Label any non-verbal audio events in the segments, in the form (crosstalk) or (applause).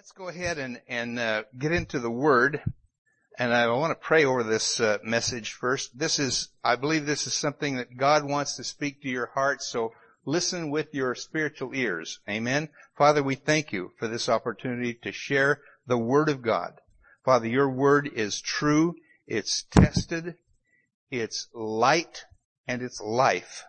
Let's go ahead and, and uh, get into the Word. And I want to pray over this uh, message first. This is, I believe this is something that God wants to speak to your heart, so listen with your spiritual ears. Amen. Father, we thank you for this opportunity to share the Word of God. Father, your Word is true, it's tested, it's light, and it's life.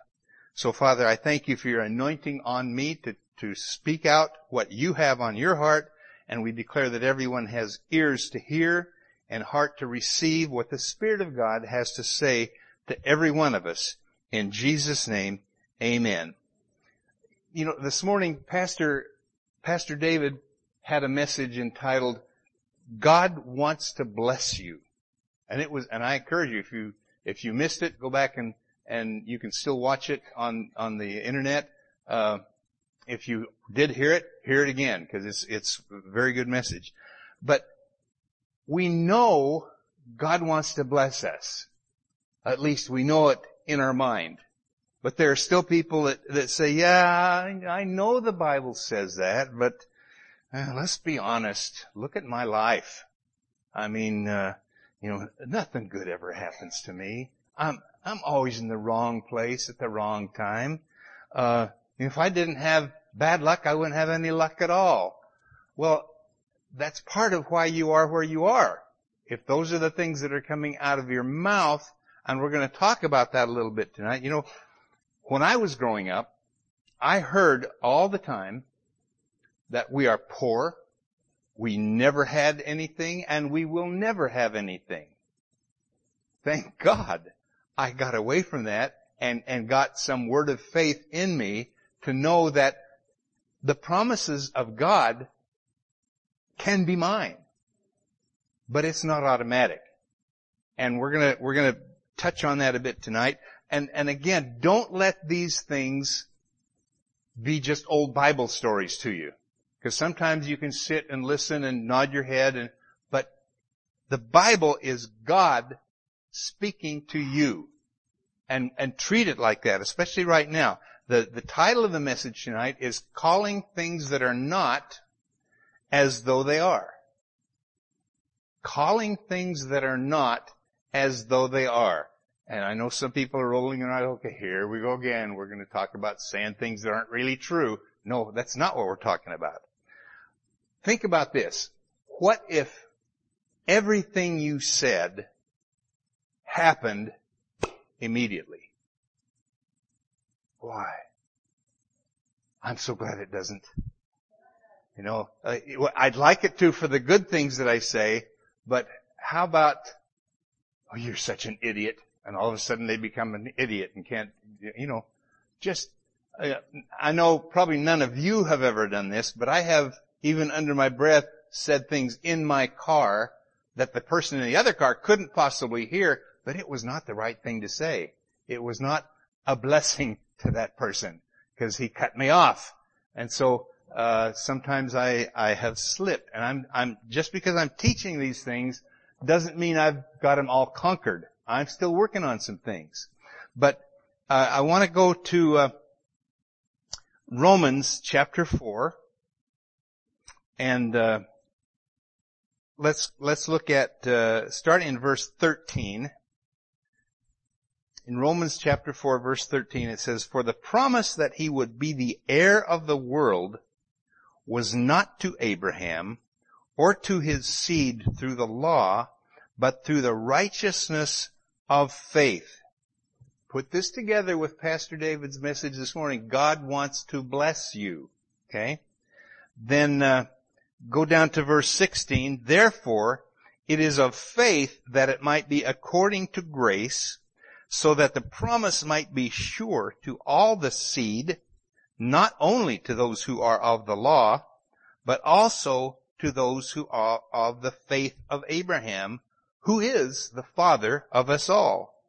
So Father, I thank you for your anointing on me to, to speak out what you have on your heart and we declare that everyone has ears to hear and heart to receive what the Spirit of God has to say to every one of us. In Jesus' name, amen. You know, this morning, Pastor, Pastor David had a message entitled, God wants to bless you. And it was, and I encourage you, if you, if you missed it, go back and, and you can still watch it on, on the internet. Uh, if you did hear it, hear it again because it's it's a very good message. But we know God wants to bless us. At least we know it in our mind. But there are still people that, that say, yeah, I know the Bible says that, but uh, let's be honest. Look at my life. I mean, uh, you know, nothing good ever happens to me. I'm, I'm always in the wrong place at the wrong time. Uh, if I didn't have bad luck, I wouldn't have any luck at all. Well, that's part of why you are where you are. If those are the things that are coming out of your mouth, and we're going to talk about that a little bit tonight. You know, when I was growing up, I heard all the time that we are poor, we never had anything, and we will never have anything. Thank God I got away from that and, and got some word of faith in me to know that the promises of God can be mine. But it's not automatic. And we're gonna, we're gonna touch on that a bit tonight. And, and again, don't let these things be just old Bible stories to you. Because sometimes you can sit and listen and nod your head and, but the Bible is God speaking to you. And, and treat it like that, especially right now. The, the title of the message tonight is Calling Things That Are Not as Though They Are. Calling things that are not as though they are. And I know some people are rolling their eyes, okay, here we go again. We're going to talk about saying things that aren't really true. No, that's not what we're talking about. Think about this. What if everything you said happened immediately? Why? I'm so glad it doesn't. You know, uh, I'd like it to for the good things that I say, but how about, oh, you're such an idiot, and all of a sudden they become an idiot and can't, you know, just, uh, I know probably none of you have ever done this, but I have, even under my breath, said things in my car that the person in the other car couldn't possibly hear, but it was not the right thing to say. It was not a blessing to that person because he cut me off. And so uh, sometimes I I have slipped, and I'm I'm just because I'm teaching these things doesn't mean I've got them all conquered. I'm still working on some things, but uh, I want to go to uh, Romans chapter four, and uh, let's let's look at uh, starting in verse thirteen. In Romans chapter 4 verse 13 it says, For the promise that he would be the heir of the world was not to Abraham or to his seed through the law, but through the righteousness of faith. Put this together with Pastor David's message this morning. God wants to bless you. Okay? Then uh, go down to verse 16. Therefore, it is of faith that it might be according to grace so that the promise might be sure to all the seed, not only to those who are of the law, but also to those who are of the faith of Abraham, who is the father of us all.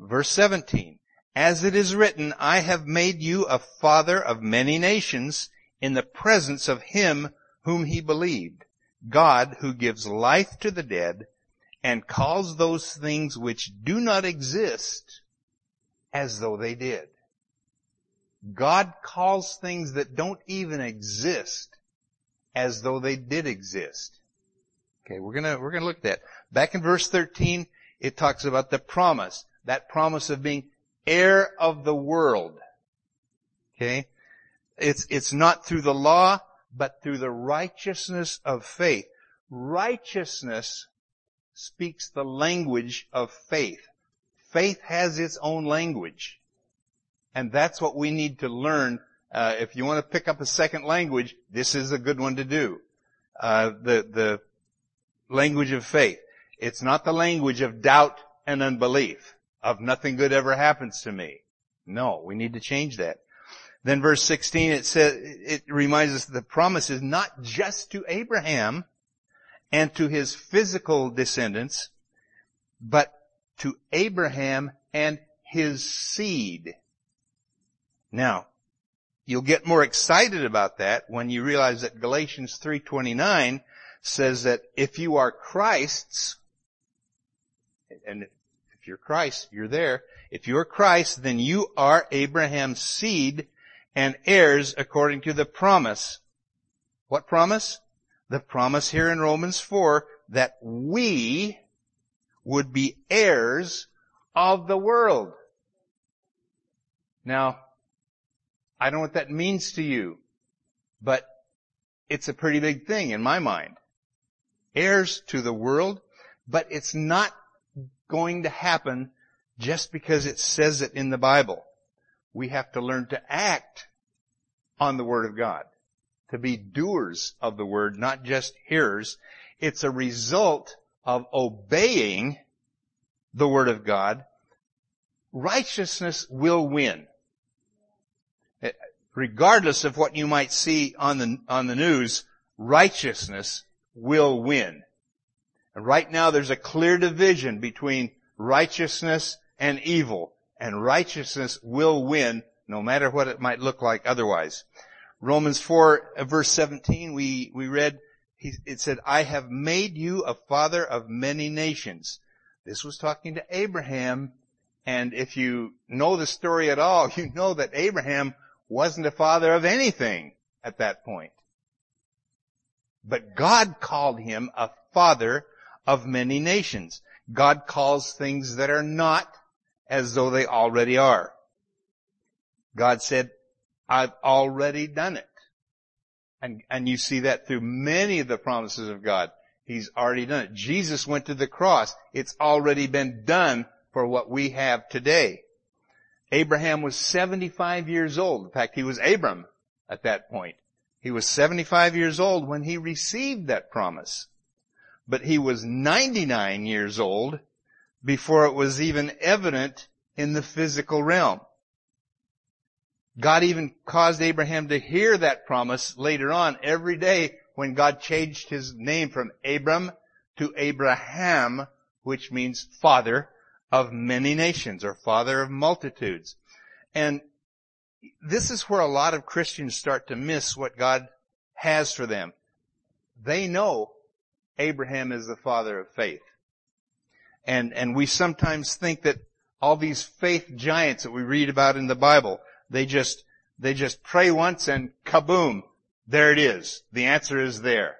Verse 17, as it is written, I have made you a father of many nations in the presence of him whom he believed, God who gives life to the dead and calls those things which do not exist as though they did. God calls things that don't even exist as though they did exist. Okay, we're gonna, we're gonna look at that. Back in verse 13, it talks about the promise. That promise of being heir of the world. Okay? It's, it's not through the law, but through the righteousness of faith. Righteousness speaks the language of faith. Faith has its own language. And that's what we need to learn. Uh, if you want to pick up a second language, this is a good one to do. Uh, the, the language of faith. It's not the language of doubt and unbelief, of nothing good ever happens to me. No, we need to change that. Then verse 16, it says, it reminds us that the promise is not just to Abraham and to his physical descendants, but to Abraham and his seed. Now, you'll get more excited about that when you realize that Galatians 3.29 says that if you are Christ's, and if you're Christ, you're there. If you're Christ, then you are Abraham's seed and heirs according to the promise. What promise? The promise here in Romans 4 that we would be heirs of the world. Now, I don't know what that means to you, but it's a pretty big thing in my mind. Heirs to the world, but it's not going to happen just because it says it in the Bible. We have to learn to act on the Word of God, to be doers of the Word, not just hearers. It's a result of obeying the Word of God. Righteousness will win. Eh, regardless of what you might see on the, on the news, righteousness will win. And Right now there's a clear division between righteousness and evil, and righteousness will win no matter what it might look like otherwise. Romans 4 uh, verse 17 we, we read, it said, I have made you a father of many nations. This was talking to Abraham, and if you know the story at all, (laughs) you know that Abraham wasn't a father of anything at that point. But God called him a father of many nations. God calls things that are not as though they already are. God said, I've already done it. And, and you see that through many of the promises of God. He's already done it. Jesus went to the cross. It's already been done for what we have today. Abraham was 75 years old. In fact, he was Abram at that point. He was 75 years old when he received that promise but he was 99 years old before it was even evident in the physical realm. God even caused Abraham to hear that promise later on every day when God changed his name from Abram to Abraham, which means father of many nations or father of multitudes. And this is where a lot of Christians start to miss what God has for them. They know Abraham is the father of faith. And, and we sometimes think that all these faith giants that we read about in the Bible, they just, they just pray once and kaboom, there it is. The answer is there.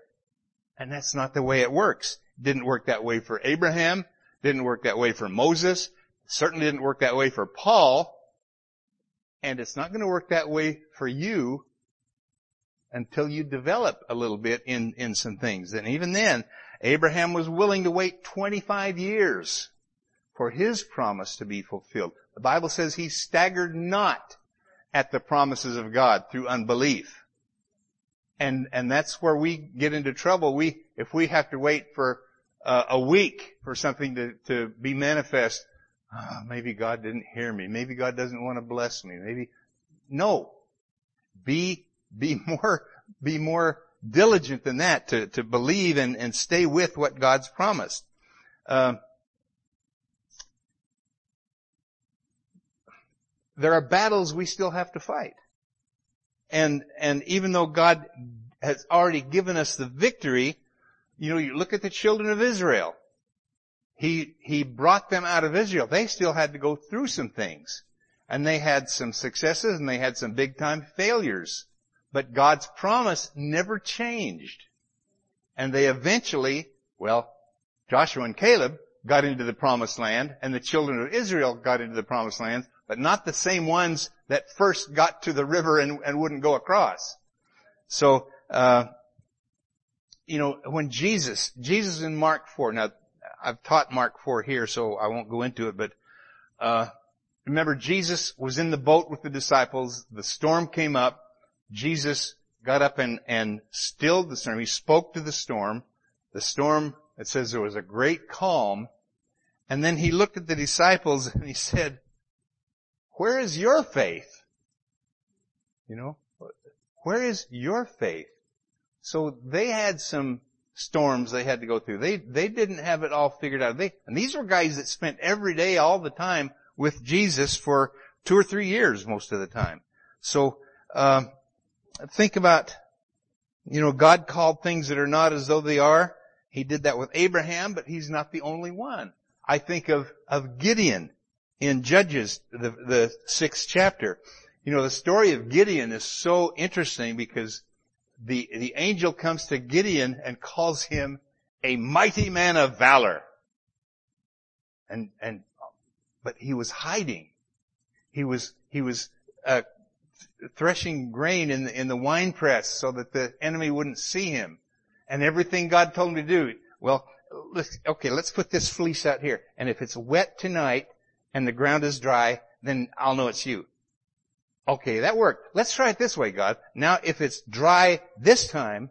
And that's not the way it works. Didn't work that way for Abraham, didn't work that way for Moses, certainly didn't work that way for Paul, and it's not going to work that way for you until you develop a little bit in, in some things. And even then, Abraham was willing to wait 25 years for his promise to be fulfilled. The Bible says he staggered not at the promises of God through unbelief. And, and that's where we get into trouble. We, if we have to wait for uh, a week for something to, to be manifest, oh, maybe God didn't hear me. Maybe God doesn't want to bless me. Maybe, no. Be be (laughs) more, be more diligent than that to, to believe and, and stay with what God's promised. Uh, there are battles we still have to fight. And, and even though God has already given us the victory, you know, you look at the children of Israel. He, he brought them out of Israel. They still had to go through some things. And they had some successes and they had some big time failures. but God's promise never changed. And they eventually, well, Joshua and Caleb got into the promised land and the children of Israel got into the promised land, but not the same ones that first got to the river and, and wouldn't go across. So, uh, you know, when Jesus, Jesus in Mark 4, now I've taught Mark 4 here, so I won't go into it, but, uh, remember Jesus was in the boat with the disciples, the storm came up, Jesus got up and, and stilled the storm, he spoke to the storm, the storm, it says there was a great calm, and then he looked at the disciples (laughs) and he said, where is your faith? You know, where is your faith? So they had some storms they had to go through. They, they didn't have it all figured out. They, and these were guys that spent every day all the time with Jesus for two or three years most of the time. So, um, think about, you know, God called things that are not as though they are. He did that with Abraham, but he's not the only one. I think of, of Gideon in Judges, the, the sixth chapter. You know, the story of Gideon is so interesting because the, the angel comes to Gideon and calls him a mighty man of valor. And, and, but he was hiding. He was, he was, uh, threshing grain in the, in the wine press so that the enemy wouldn't see him. And everything God told him to do. Well, let's, okay, let's put this fleece out here. And if it's wet tonight and the ground is dry, then I'll know it's you. Okay, that worked. Let's try it this way, God. Now, if it's dry this time,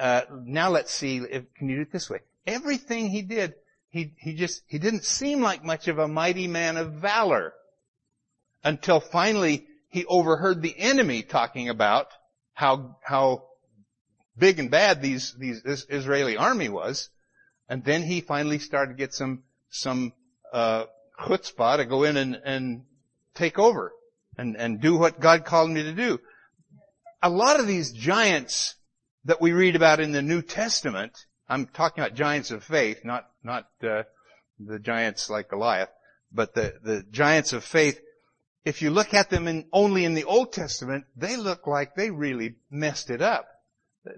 uh, now let's see if can you do it this way. Everything he did, he he just he didn't seem like much of a mighty man of valor until finally he overheard the enemy talking about how how big and bad these these this Israeli army was, and then he finally started to get some some uh, chutzpah to go in and and take over and, and do what God called me to do. A lot of these giants that we read about in the New Testament, I'm talking about giants of faith, not, not, uh, the giants like Goliath, but the, the giants of faith, if you look at them in, only in the Old Testament, they look like they really messed it up.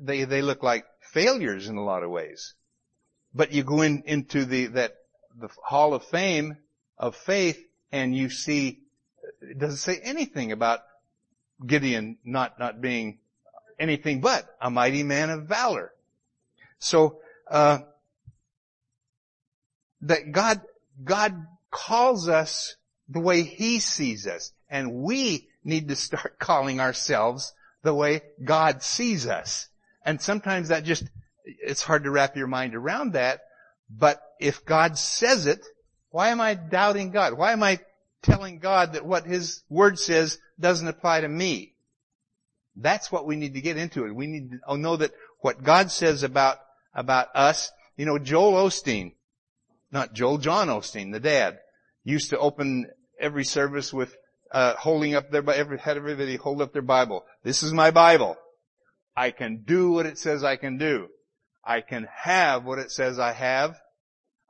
They, they look like failures in a lot of ways. But you go in, into the, that, the hall of fame of faith and you see it doesn't say anything about Gideon not, not being anything but a mighty man of valor. So, uh, that God, God calls us the way He sees us. And we need to start (laughs) calling ourselves the way God sees us. And sometimes that just, it's hard to wrap your mind around that. But if God says it, why am I doubting God? Why am I telling God that what His Word says doesn't apply to me. That's what we need to get into it. We need to know that what God says about, about us, you know, Joel Osteen, not Joel, John Osteen, the dad, used to open every service with, uh, holding up their, every, had everybody hold up their Bible. This is my Bible. I can do what it says I can do. I can have what it says I have.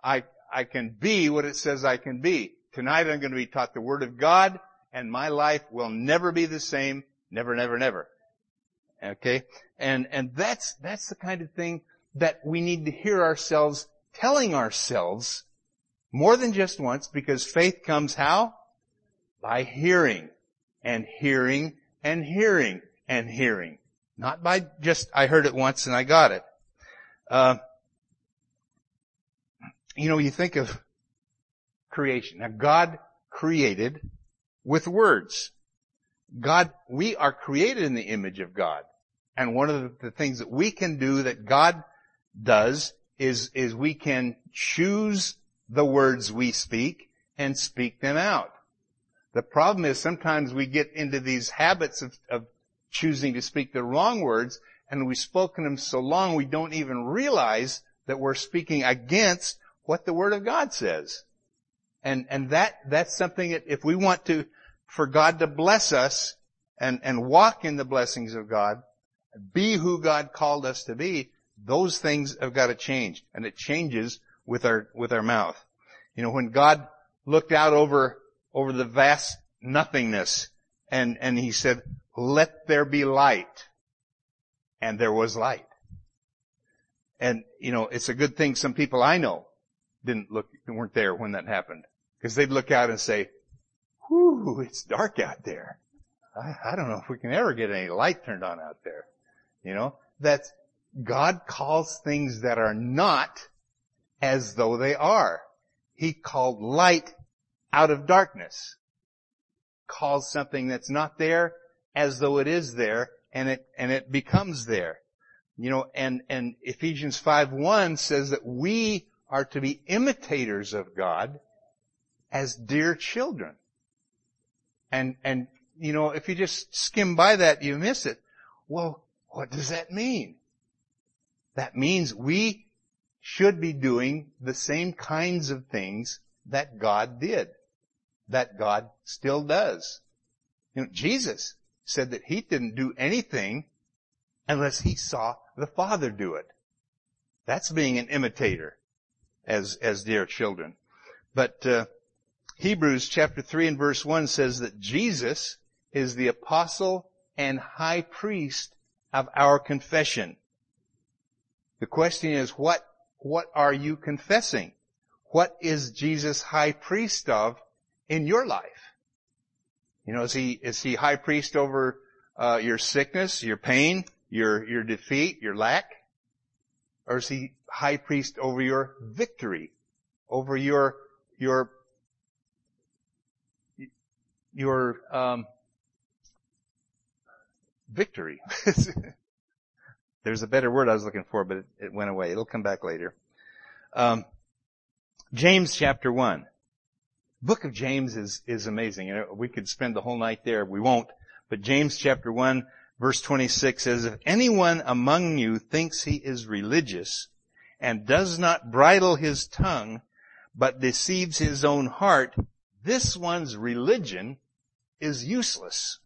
I, I can be what it says I can be. Tonight I'm going to be taught the Word of God and my life will never be the same. Never, never, never. Okay? And, and that's, that's the kind of thing that we need to hear ourselves telling ourselves more than just once because faith comes how? By hearing and hearing and hearing and hearing. Not by just, I heard it once and I got it. Uh, you know, you think of creation. Now God created with words. God, we are created in the image of God. And one of the, things that we can do that God does is, is we can choose the words we speak and speak them out. The problem is sometimes we get into these habits of, of choosing to speak the wrong words and we've spoken them so long we don't even realize that we're speaking against what the Word of God says. And, and that, that's something that if we want to, for God to bless us and, and walk in the blessings of God, be who God called us to be, those things have got to change. And it changes with our, with our mouth. You know, when God looked out over, over the vast nothingness and, and he said, let there be light. and there was light. And, you know, it's a good thing some people I know didn't look, weren't there when that happened. Cause they'd look out and say, whoo, it's dark out there. I, I don't know if we can ever get any light turned on out there. You know, that God calls things that are not as though they are. He called light out of darkness. Calls something that's not there as though it is there and it, and it becomes there. You know, and, and Ephesians 5 1 says that we are to be imitators of God as dear children. And, and, you know, if you just skim by that, you miss it. Well, what does that mean? That means we should be doing the same kinds of things that God did, that God still does. You know, Jesus said that he didn't do anything unless he saw the Father do it. That's being an imitator as, as dear children. But, uh, Hebrews chapter 3 and verse 1 says that Jesus is the apostle and high priest of our confession. The question is, what, what are you confessing? What is Jesus high priest of in your life? You know, is he, is he high priest over, uh, your sickness, your pain, your, your defeat, your lack? Or is he high priest over your victory, over your, your, your, um, victory? (laughs) There's a better word I was looking for, but it, it went away. It'll come back later. Um, James chapter 1. Book of James is, is amazing. You know, we could spend the whole night there. We won't. But James chapter 1 verse 26 says, if anyone among you thinks he is religious and does not bridle his tongue, but deceives his own heart, this one's religion is useless.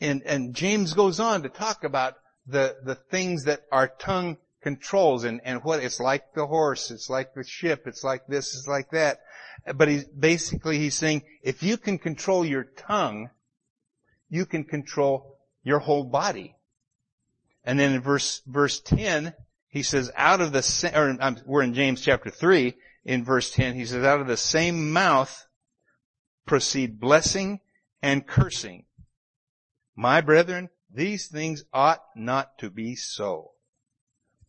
And, and James goes on to talk about the, the things that our tongue controls and, and what it's like the horse, it's like the ship, it's like this, it's like that. But he's basically he's saying if you can control your tongue, you can control your whole body. And then in verse verse ten, he says, "Out of the or um, we're in James chapter three in verse ten. He says, "Out of the same mouth proceed blessing and cursing. My brethren, these things ought not to be so.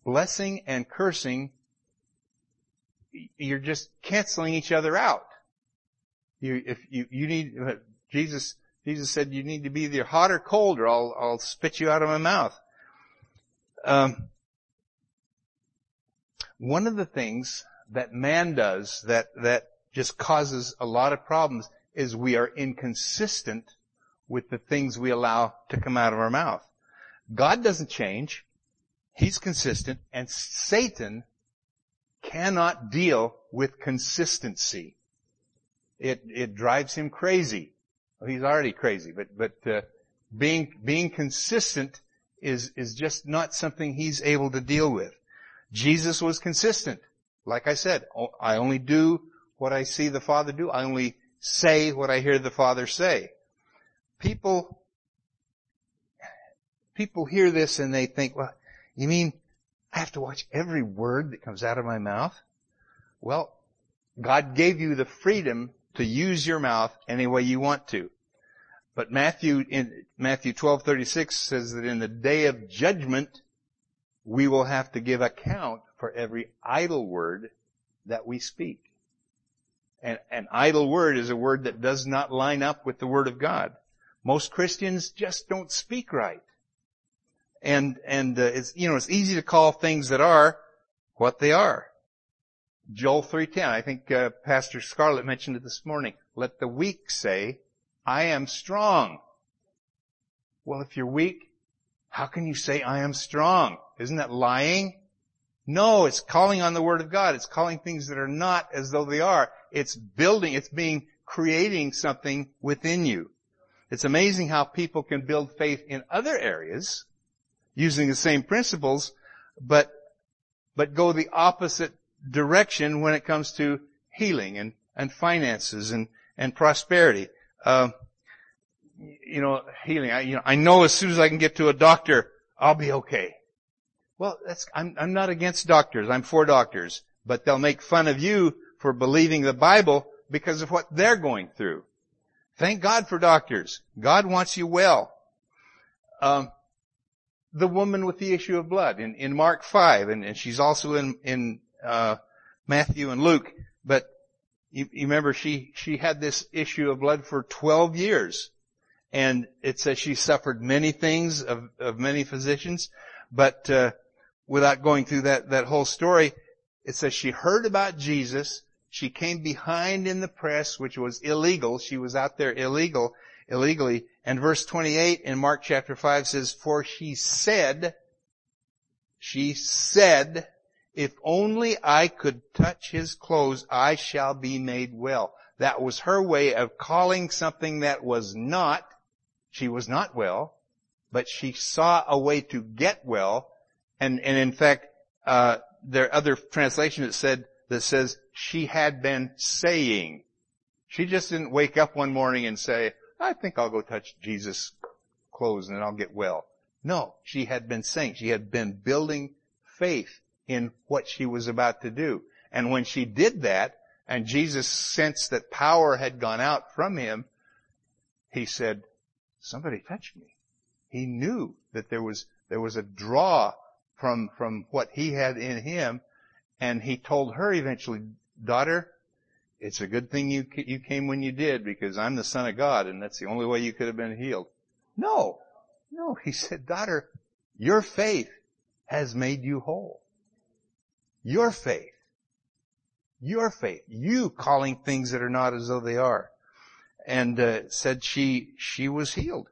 Blessing and cursing, you're just canceling each other out. You, if you, you need, Jesus, Jesus said you need to be either hot or cold or I'll, I'll spit you out of my mouth. Um, one of the things that man does that, that just causes a lot of problems is we are inconsistent with the things we allow to come out of our mouth. God doesn't change. He's consistent and Satan cannot deal with consistency. It, it drives him crazy. Well, he's already crazy, but, but, uh, being, being consistent is, is just not something he's able to deal with. Jesus was consistent. Like I said, I only do what I see the Father do. I only say what I hear the Father say people, people hear this and they think, well, you mean I have to watch every word that comes out of my mouth? Well, God gave you the freedom to use your mouth any way you want to. But Matthew, in Matthew 12:36 says that in the day of judgment, we will have to give account for every idle word that we speak. And an idle word is a word that does not line up with the word of God. Most Christians just don't speak right. And, and uh, it's, you know, it's easy to call things that are what they are. Joel 3.10, I think uh, Pastor Scarlett mentioned it this morning. Let the weak say, I am strong. Well, if you're weak, how can you say I am strong? Isn't that lying? No, it's calling on the Word of God. It's calling things that are not as though they are. It's building, it's being, creating something within you. It's amazing how people can build faith in other areas using the same principles, but, but go the opposite direction when it comes to healing and, and finances and, and prosperity. Uh, you know, healing. I, you know, I know as soon as I can get to a doctor, I'll be okay. Well, I'm, I'm not against doctors. I'm for doctors. But they'll make fun of you for believing the Bible because of what they're going through. Thank God for doctors. God wants you well. Um, the woman with the issue of blood in, in Mark 5, and, and she's also in, in uh, Matthew and Luke, but you, you remember she, she had this issue of blood for 12 years. And it says she suffered many things of, of many physicians, but uh, without going through that, that whole story, it says she heard about Jesus, she came behind in the press, which was illegal. She was out there illegal, illegally. And verse 28 in Mark chapter 5 says, for she said, she said, if only I could touch his clothes, I shall be made well. That was her way of calling something that was not, she was not well, but she saw a way to get well. And, and in fact, uh, there are other translations that said, that says she had been saying. She just didn't wake up one morning and say, I think I'll go touch Jesus' clothes and I'll get well. No, she had been saying, she had been building faith in what she was about to do. And when she did that, and Jesus sensed that power had gone out from him, he said, somebody touched me. He knew that there was, there was a draw from, from what he had in him and he told her eventually, daughter, it's a good thing you, you came when you did because I'm the son of God and that's the only way you could have been healed. No, no, he said, daughter, your faith has made you whole. Your faith. Your faith. You calling things that are not as though they are. And uh, said she, she was healed.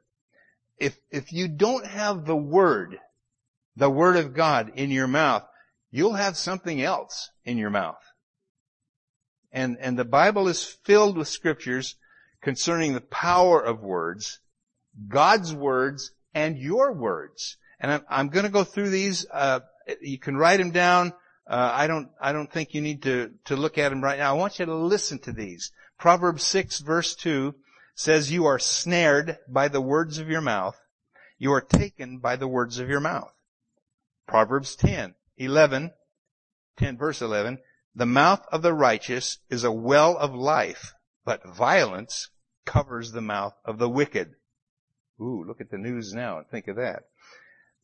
If, if you don't have the word, the word of God in your mouth, you'll have something else in your mouth. And, and the Bible is filled with scriptures concerning the power of words, God's words, and your words. And I'm, I'm going to go through these. Uh, you can write them down. Uh, I don't. I don't think you need to to look at them right now. I want you to listen to these. Proverbs six verse two says, "You are snared by the words of your mouth. You are taken by the words of your mouth." Proverbs ten 11, 10 verse 11, the mouth of the righteous is a well of life, but violence covers the mouth of the wicked. Ooh, look at the news now and think of that.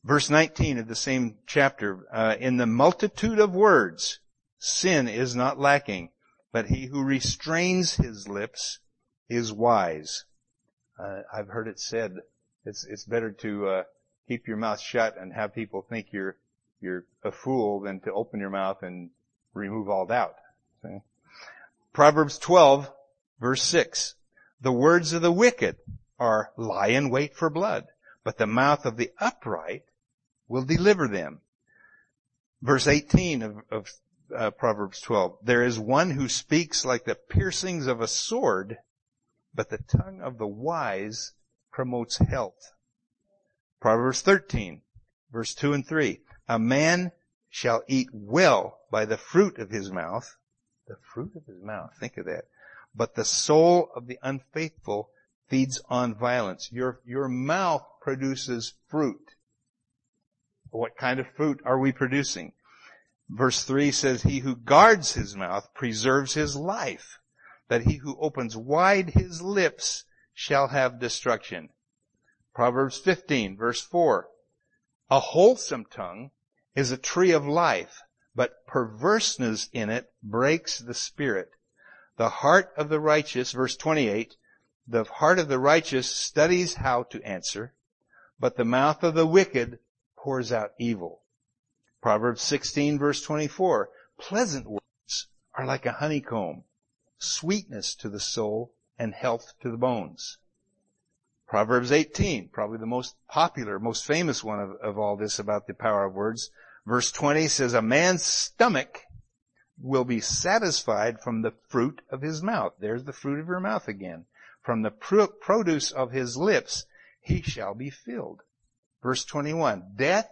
Verse 19 of the same chapter, uh, in the multitude of words, sin is not lacking, but he who restrains his lips is wise. Uh, I've heard it said, it's, it's better to, uh, keep your mouth shut and have people think you're you're a fool than to open your mouth and remove all doubt. See? Proverbs 12 verse 6. The words of the wicked are lie in wait for blood, but the mouth of the upright will deliver them. Verse 18 of, of uh, Proverbs 12. There is one who speaks like the piercings of a sword, but the tongue of the wise promotes health. Proverbs 13 verse 2 and 3. A man shall eat well by the fruit of his mouth. The fruit of his mouth. Think of that. But the soul of the unfaithful feeds on violence. Your, your mouth produces fruit. What kind of fruit are we producing? Verse 3 says, He who guards his mouth preserves his life, but he who opens wide his lips shall have destruction. Proverbs 15 verse 4. A wholesome tongue is a tree of life, but perverseness in it breaks the spirit. The heart of the righteous, verse 28, the heart of the righteous studies how to answer, but the mouth of the wicked pours out evil. Proverbs 16 verse 24, pleasant words are like a honeycomb, sweetness to the soul and health to the bones. Proverbs 18, probably the most popular, most famous one of, of all this about the power of words. Verse 20 says, a man's stomach will be satisfied from the fruit of his mouth. There's the fruit of your mouth again. From the produce of his lips, he shall be filled. Verse 21, death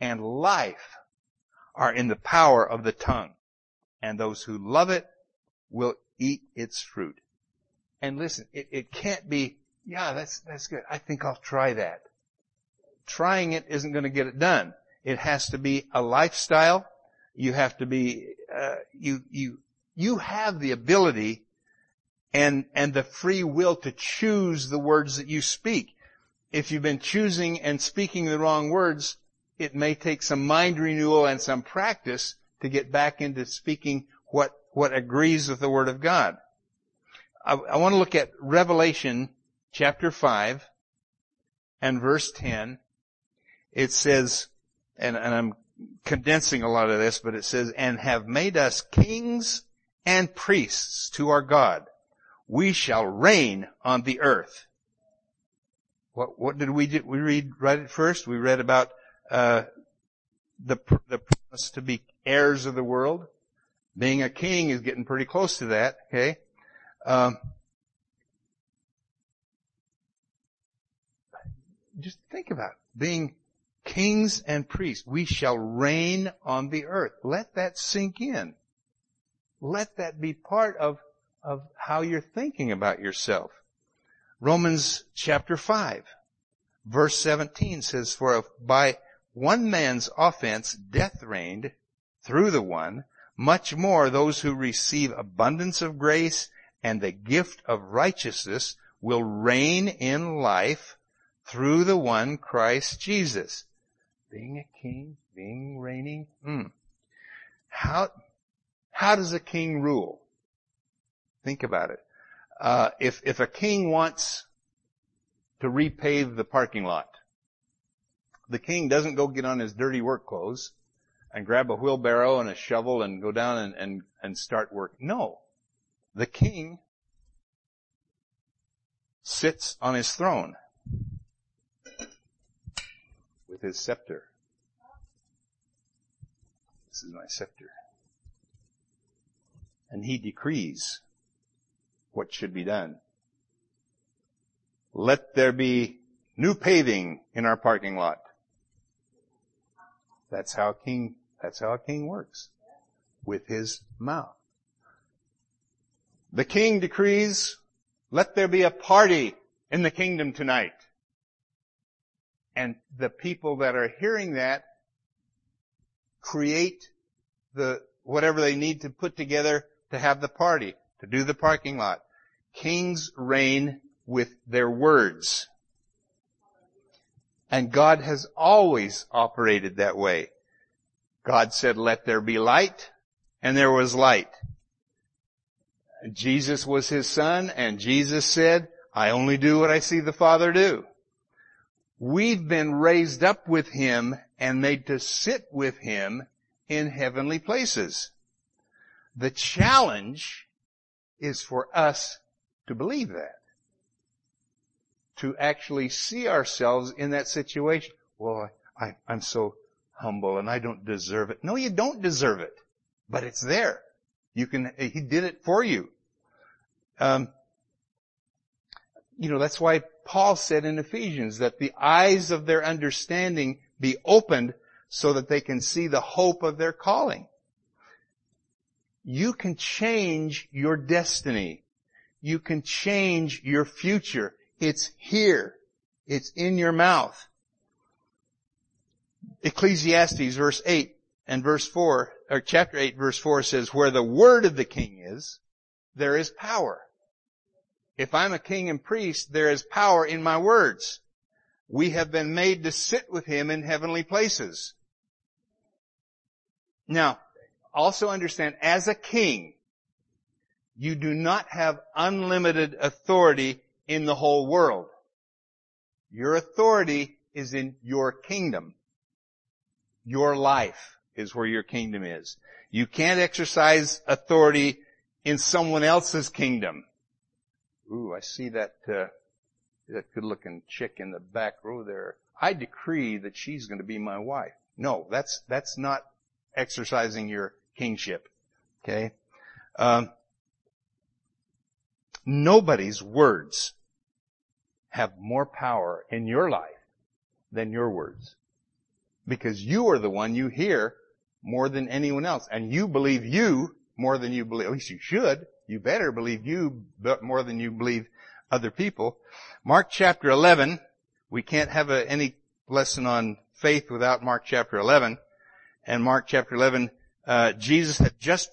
and life are in the power of the tongue, and those who love it will eat its fruit. And listen, it, it can't be yeah, that's, that's good. I think I'll try that. trying it isn't going to get it done. It has to be a lifestyle. You have to be, uh, you, you, you have the ability and, and the free will to choose the words that you speak. If you've been choosing and speaking the wrong words, it may take some mind renewal and some practice to get back into speaking what, what agrees with the Word of God. I, I want to look at Revelation chapter 5 and verse 10. It says, and, and I'm condensing a lot of this, but it says, and have made us kings and priests to our God. We shall reign on the earth. What, what did we do? We read right at first. We read about, uh, the, the promise to be heirs of the world. Being a king is getting pretty close to that, okay? Um, just think about it. Being kings and priests, we shall reign on the earth. Let that sink in. Let that be part of, of how you're thinking about yourself. Romans chapter 5, verse 17 says, For by one man's offense death reigned through the one, much more those who receive abundance of grace and the gift of righteousness will reign in life through the one Christ Jesus. Being a king, being reigning, hmm. How, how does a king rule? Think about it. Uh, if, if a king wants to repave the parking lot, the king doesn't go get on his dirty work clothes and grab a wheelbarrow and a shovel and go down and, and, and start work. No. The king sits on his throne with his scepter. This is my scepter. And he decrees what should be done. Let there be new paving in our parking lot. That's how king that's how a king works. With his mouth. The king decrees, let there be a party in the kingdom tonight. And the people that are hearing that create the, whatever they need to put together to have the party, to do the parking lot. Kings reign with their words. And God has always operated that way. God said, let there be light, and there was light. Jesus was his son, and Jesus said, I only do what I see the Father do. We've been raised up with him and made to sit with him in heavenly places. The challenge is for us to believe that. To actually see ourselves in that situation. Well, I, am so humble and I don't deserve it. No, you don't deserve it, but it's there. You can, he did it for you. Um, you know, that's why Paul said in Ephesians that the eyes of their understanding be opened so that they can see the hope of their calling. You can change your destiny. You can change your future. It's here. It's in your mouth. Ecclesiastes verse 8 and verse 4, or chapter 8 verse 4 says, where the word of the king is, there is power. If I'm a king and priest, there is power in my words. We have been made to sit with him in heavenly places. Now, also understand, as a king, you do not have unlimited authority in the whole world. Your authority is in your kingdom. Your life is where your kingdom is. You can't exercise authority in someone else's kingdom. Ooh, I see that, uh, that good looking chick in the back row there. I decree that she's going to be my wife. No, that's, that's not exercising your kingship. Okay? Um, nobody's words have more power in your life than your words because you are the one you hear more than anyone else. And you believe you more than you believe, at least you should. You better believe you more than you believe other people. Mark chapter 11, we can't have a, any lesson on faith without Mark chapter 11. And Mark chapter 11, uh, Jesus had just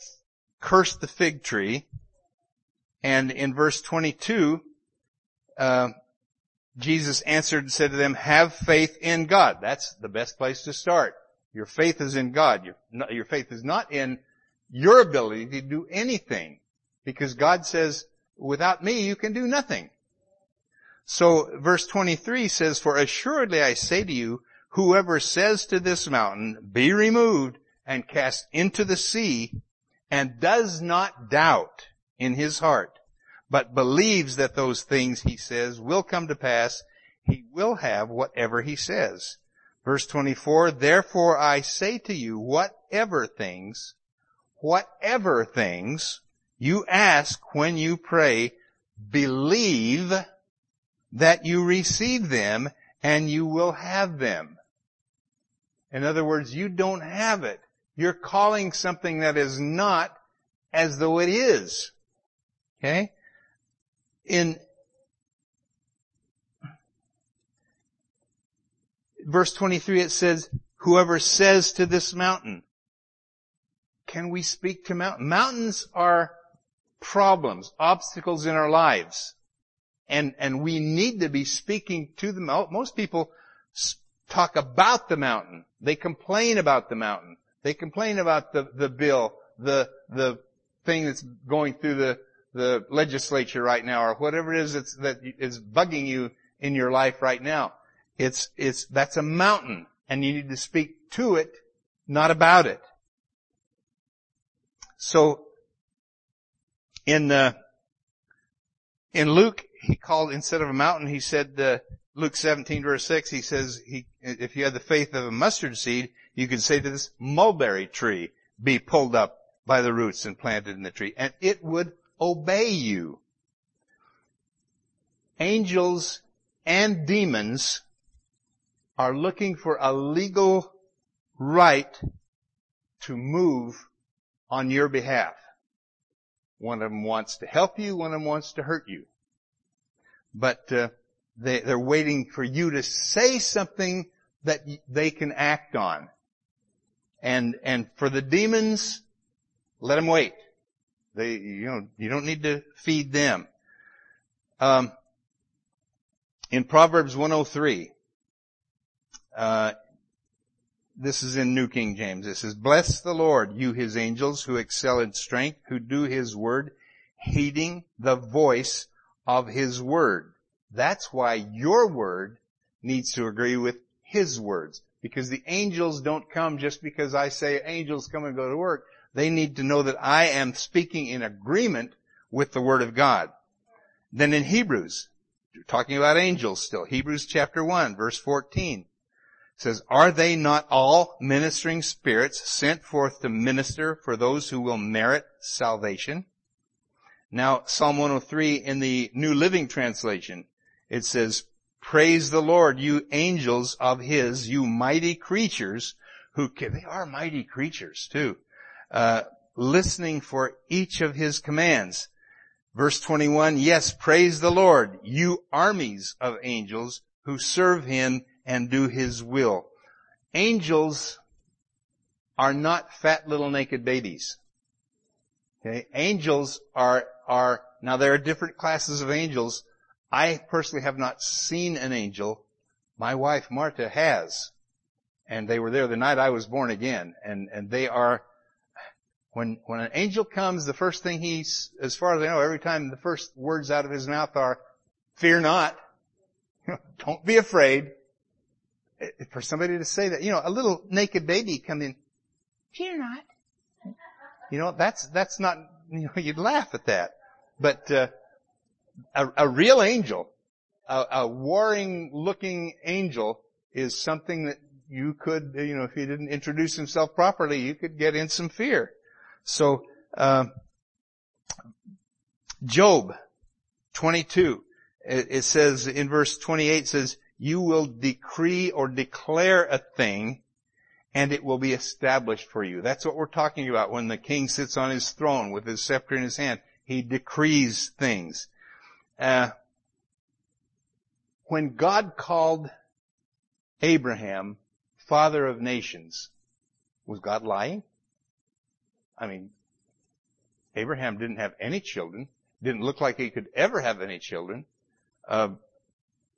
cursed the fig tree. And in verse 22, uh, Jesus answered and said to them, have faith in God. That's the best place to start. Your faith is in God. Your, your faith is not in your ability to do anything. Because God says, without me you can do nothing. So verse 23 says, for assuredly I say to you, whoever says to this mountain, be removed and cast into the sea, and does not doubt in his heart, but believes that those things he says will come to pass, he will have whatever he says. Verse 24, therefore I say to you, whatever things, whatever things you ask when you pray, believe that you receive them and you will have them. In other words, you don't have it. You're calling something that is not as though it is. Okay? In verse 23 it says, whoever says to this mountain, can we speak to mountains? Mountains are problems, obstacles in our lives. And, and we need to be speaking to them. Most people talk about the mountain. They complain about the mountain. They complain about the, the bill, the, the thing that's going through the, the legislature right now or whatever it is that's, that is bugging you in your life right now. It's, it's, that's a mountain and you need to speak to it, not about it. So, in, uh, in Luke, he called, instead of a mountain, he said, uh, Luke 17 verse 6, he says, he, if you had the faith of a mustard seed, you could say to this mulberry tree, be pulled up by the roots and planted in the tree, and it would obey you. Angels and demons are looking for a legal right to move on your behalf. One of them wants to help you, one of them wants to hurt you. But uh, they, they're waiting for you to say something that they can act on. And and for the demons, let them wait. They you know you don't need to feed them. Um, in Proverbs 103, uh, this is in New King James. It says, Bless the Lord, you his angels who excel in strength, who do his word, heeding the voice of his word. That's why your word needs to agree with his words. Because the angels don't come just because I say angels come and go to work. They need to know that I am speaking in agreement with the word of God. Then in Hebrews, talking about angels still, Hebrews chapter 1 verse 14 says, are they not all ministering spirits sent forth to minister for those who will merit salvation? Now, Psalm 103 in the New Living Translation, it says, praise the Lord, you angels of his, you mighty creatures who can, they are mighty creatures too, uh, listening for each of his commands. Verse 21, yes, praise the Lord, you armies of angels who serve him and do His will. Angels are not fat little naked babies. Okay? Angels are, are, now there are different classes of angels. I personally have not seen an angel. My wife Marta has. And they were there the night I was born again. And, and they are, when, when an angel comes, the first thing he's, as far as I know, every time the first words out of his mouth are, fear not. (laughs) Don't be afraid for somebody to say that, you know, a little naked baby come in, fear not. You know, that's, that's not, (laughs) you know, you'd laugh at that. But, uh, a, a real angel, a, a warring looking angel is something that you could, you know, if he didn't introduce himself properly, you could get in some fear. So, uh, Job 22, it, it says in verse 28 says, you will decree or declare a thing and it will be established for you. That's what we're talking about when the king sits on his throne with his scepter in his hand. He decrees things. Uh, when God called Abraham, father of nations. Was God lying? I mean, Abraham didn't have any children. Didn't look like he could ever have any children. Uh,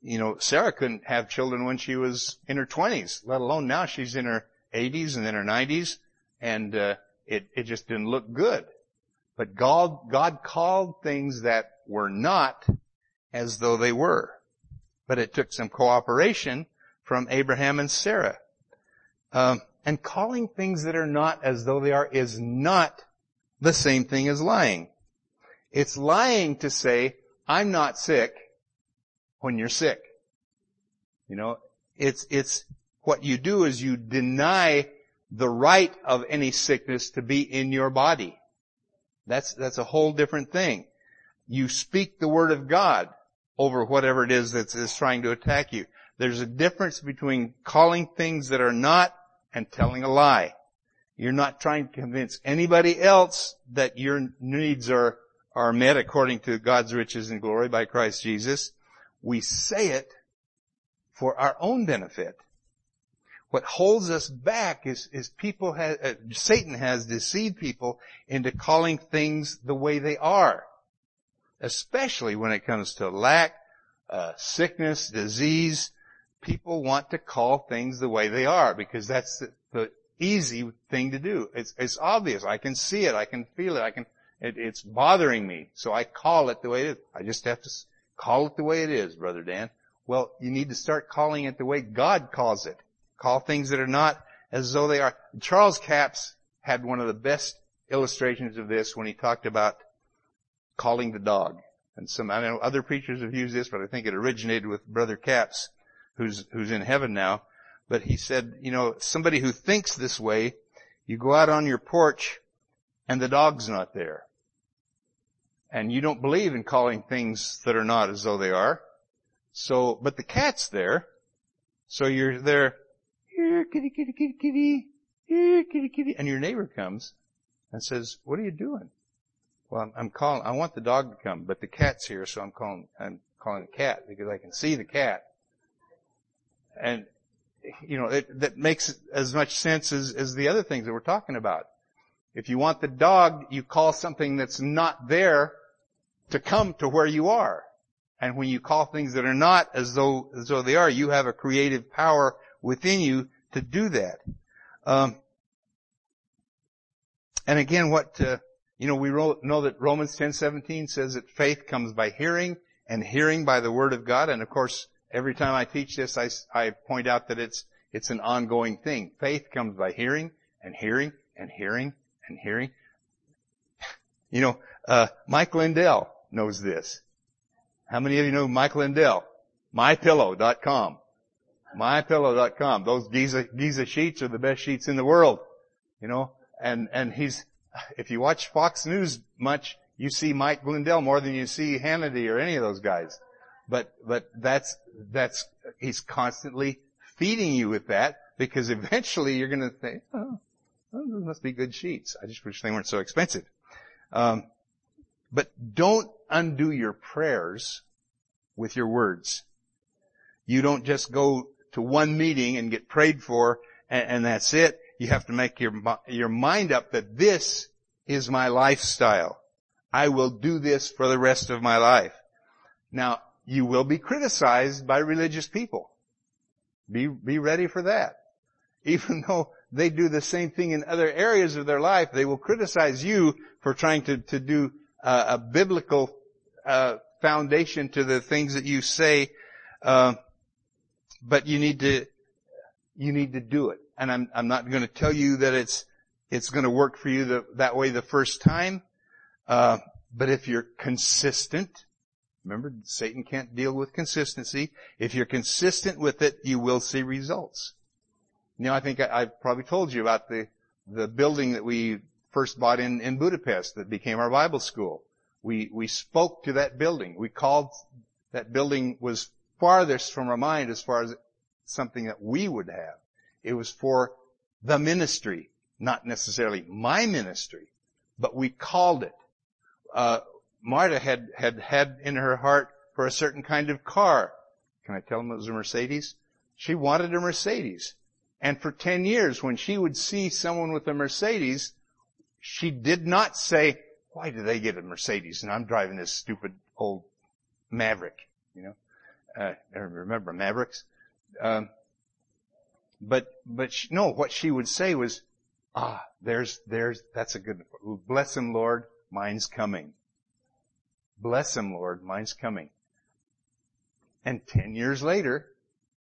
you know, Sarah couldn't have children when she was in her twenties, let alone now she's in her eighties and in her nineties, and uh, it it just didn't look good. But God God called things that were not as though they were. But it took some cooperation from Abraham and Sarah. Um, and calling things that are not as though they are is not the same thing as lying. It's lying to say, I'm not sick when you're sick. You know, it's, it's, what you do is you deny the right of any sickness to be in your body. That's, that's a whole different thing. You speak the word of God over whatever it is that's, trying to attack you. There's a difference between calling things that are not and telling a lie. You're not trying to convince anybody else that your needs are, are met according to God's riches and glory by Christ Jesus. We say it for our own benefit. What holds us back is, is people have, uh, Satan has deceived people into calling things the way they are. Especially when it comes to lack, uh, sickness, disease, people want to call things the way they are because that's the, the easy thing to do. It's, it's obvious. I can see it. I can feel it. I can, it, it's bothering me. So I call it the way it is. I just have to call it the way it is, Brother Dan. Well, you need to start calling it the way God calls it. Call things that are not as though they are. Charles Capps had one of the best illustrations of this when he talked about calling the dog. And some, I know other preachers have used this, but I think it originated with Brother Capps, who's, who's in heaven now. But he said, you know, somebody who thinks this way, you go out on your porch and the dog's not there. And you don't believe in calling things that are not as though they are. So, but the cat's there. So you're there, here, kitty, kitty, kitty, kitty, here, kitty, kitty, and your neighbor comes and says, what are you doing? Well, I'm, calling, I want the dog to come, but the cat's here, so I'm calling, I'm calling the cat because I can see the cat. And you know, it, that makes as much sense as, as the other things that we're talking about. If you want the dog, you call something that's not there to come to where you are. And when you call things that are not as though, as though they are, you have a creative power within you to do that. Um, and again, what, uh, you know, we know that Romans 10:17 says that faith comes by hearing and hearing by the word of God. And of course, Every time I teach this, I, I point out that it's, it's an ongoing thing. Faith comes by hearing and hearing and hearing and hearing. You know, uh, Mike Lindell knows this. How many of you know Mike Lindell? MyPillow.com. MyPillow.com. Those Giza, Giza sheets are the best sheets in the world. You know, and, and he's, if you watch Fox News much, you see Mike Lindell more than you see Hannity or any of those guys. But, but that's, that's, he's constantly feeding you with that because eventually you're going to think, oh, those must be good sheets. I just wish they weren't so expensive. Um, but don't undo your prayers with your words. You don't just go to one meeting and get prayed for and, and that's it. You have to make your, your mind up that this is my lifestyle. I will do this for the rest of my life. Now, you will be criticized by religious people. Be, be ready for that. Even though they do the same thing in other areas of their life, they will criticize you for trying to, to do uh, a biblical uh, foundation to the things that you say. Uh, but you need to, you need to do it. And I'm, I'm not going to tell you that it's, it's going to work for you the, that way the first time. Uh, but if you're consistent, Remember, Satan can't deal with consistency. If you're consistent with it, you will see results. You I think I, have probably told you about the, the building that we first bought in, in Budapest that became our Bible school. We, we spoke to that building. We called, that building was farthest from our mind as far as something that we would have. It was for the ministry, not necessarily my ministry, but we called it. Uh, Marta had, had had in her heart for a certain kind of car. Can I tell them it was a Mercedes? she wanted a Mercedes. And for 10 years, when she would see someone with a Mercedes, she did not say, why do they get a Mercedes and I'm driving this stupid old Maverick, you know? Uh, I remember Mavericks. Um, but, but she, no, what she would say was, ah, there's, there's, that's a good, bless him, Lord, mine's coming. Bless him, Lord, mine's coming. And ten years later,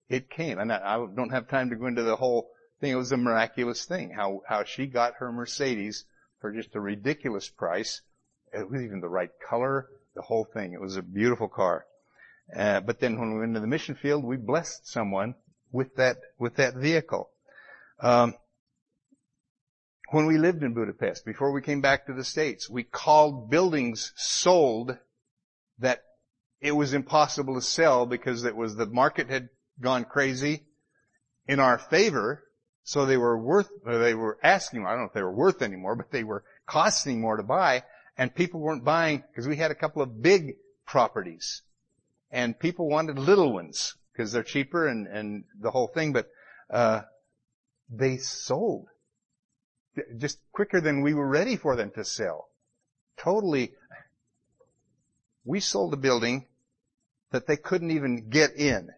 it came. And I, I don't have time to go into the whole thing. It was a miraculous thing. How, how she got her Mercedes for just a ridiculous price. It was even the right color, the whole thing. It was a beautiful car. Uh, but then when we went into the mission field, we blessed someone with that, with that vehicle. Um, when we lived in Budapest, before we came back to the States, we called buildings sold that it was impossible to sell because it was the market had gone crazy in our favor. So they were worth, they were asking, I don't know if they were worth anymore, but they were costing more to buy and people weren't buying because we had a couple of big properties and people wanted little ones because they're cheaper and, and the whole thing, but, uh, they sold just quicker than we were ready for them to sell. Totally. We sold a building that they couldn't even get in.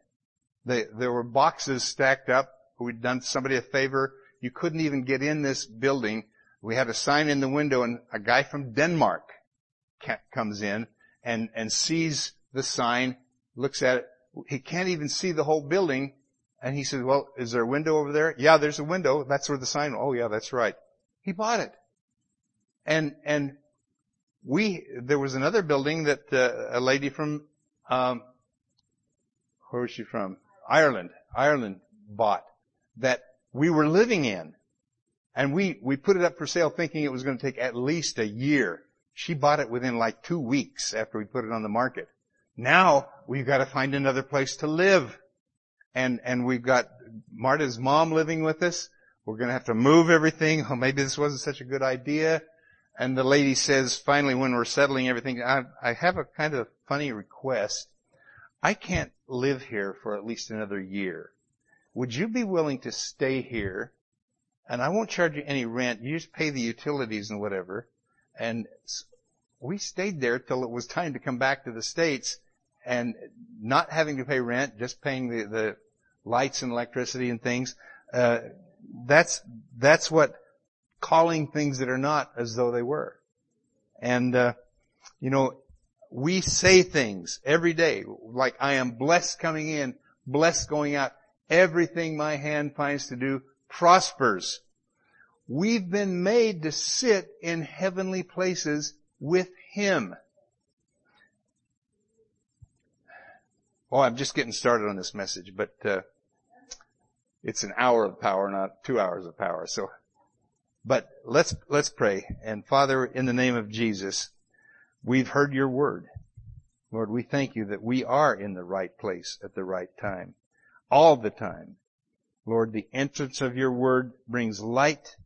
They, there were boxes stacked up. We'd done somebody a favor. You couldn't even get in this building. We had a sign in the window and a guy from Denmark comes in and, and sees the sign, looks at it. He can't even see the whole building. And he says, well, is there a window over there? Yeah, there's a window. That's where the sign, oh yeah, that's right. He bought it. And, and we, there was another building that uh, a lady from, um, where was she from? Ireland, Ireland bought that we were living in. And we, we put it up for sale thinking it was going to take at least a year. She bought it within like two weeks after we put it on the market. Now we've got to find another place to live. And, and we've got Marta's mom living with us. We're going to have to move everything. Oh, maybe this wasn't such a good idea. And the lady says, finally, when we're settling everything, I, I have a kind of funny request. I can't live here for at least another year. Would you be willing to stay here? And I won't charge you any rent. You just pay the utilities and whatever. And we stayed there till it was time to come back to the States and not having to pay rent, just paying the, the lights and electricity and things. Uh, that's, that's what calling things that are not as though they were. And, uh, you know, we say things every day, like I am blessed coming in, blessed going out. Everything my hand finds to do prospers. We've been made to sit in heavenly places with Him. Oh, I'm just getting started on this message, but uh, it's an hour of power, not two hours of power. So, but let's let's pray. And Father, in the name of Jesus, We've heard your word. Lord, we thank you that we are in the right place at the right time. All the time. Lord, the entrance of your word brings light.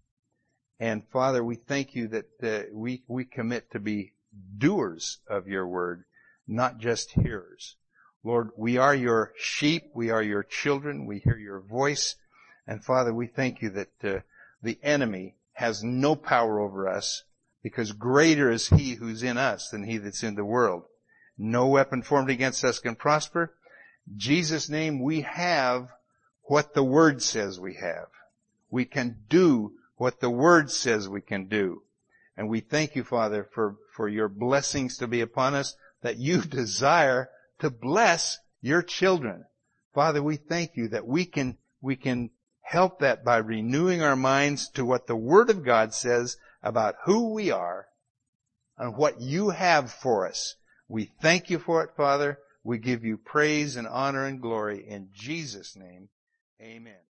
And Father, we thank you that uh, we, we commit to be doers of your word, not just hearers. Lord, we are your sheep. We are your children. We hear your voice. And Father, we thank you that uh, the enemy has no power over us because greater is he who's in us than he that's in the world. No weapon formed against us can prosper. Jesus' name, we have what the Word says we have. We can do what the Word says we can do. And we thank you, Father, for, for your blessings to be upon us, that you (laughs) desire to bless your children. Father, we thank you that we can, we can help that by renewing our minds to what the Word of God says about who we are and what you have for us. We thank you for it, Father. We give you praise and honor and glory in Jesus' name. Amen.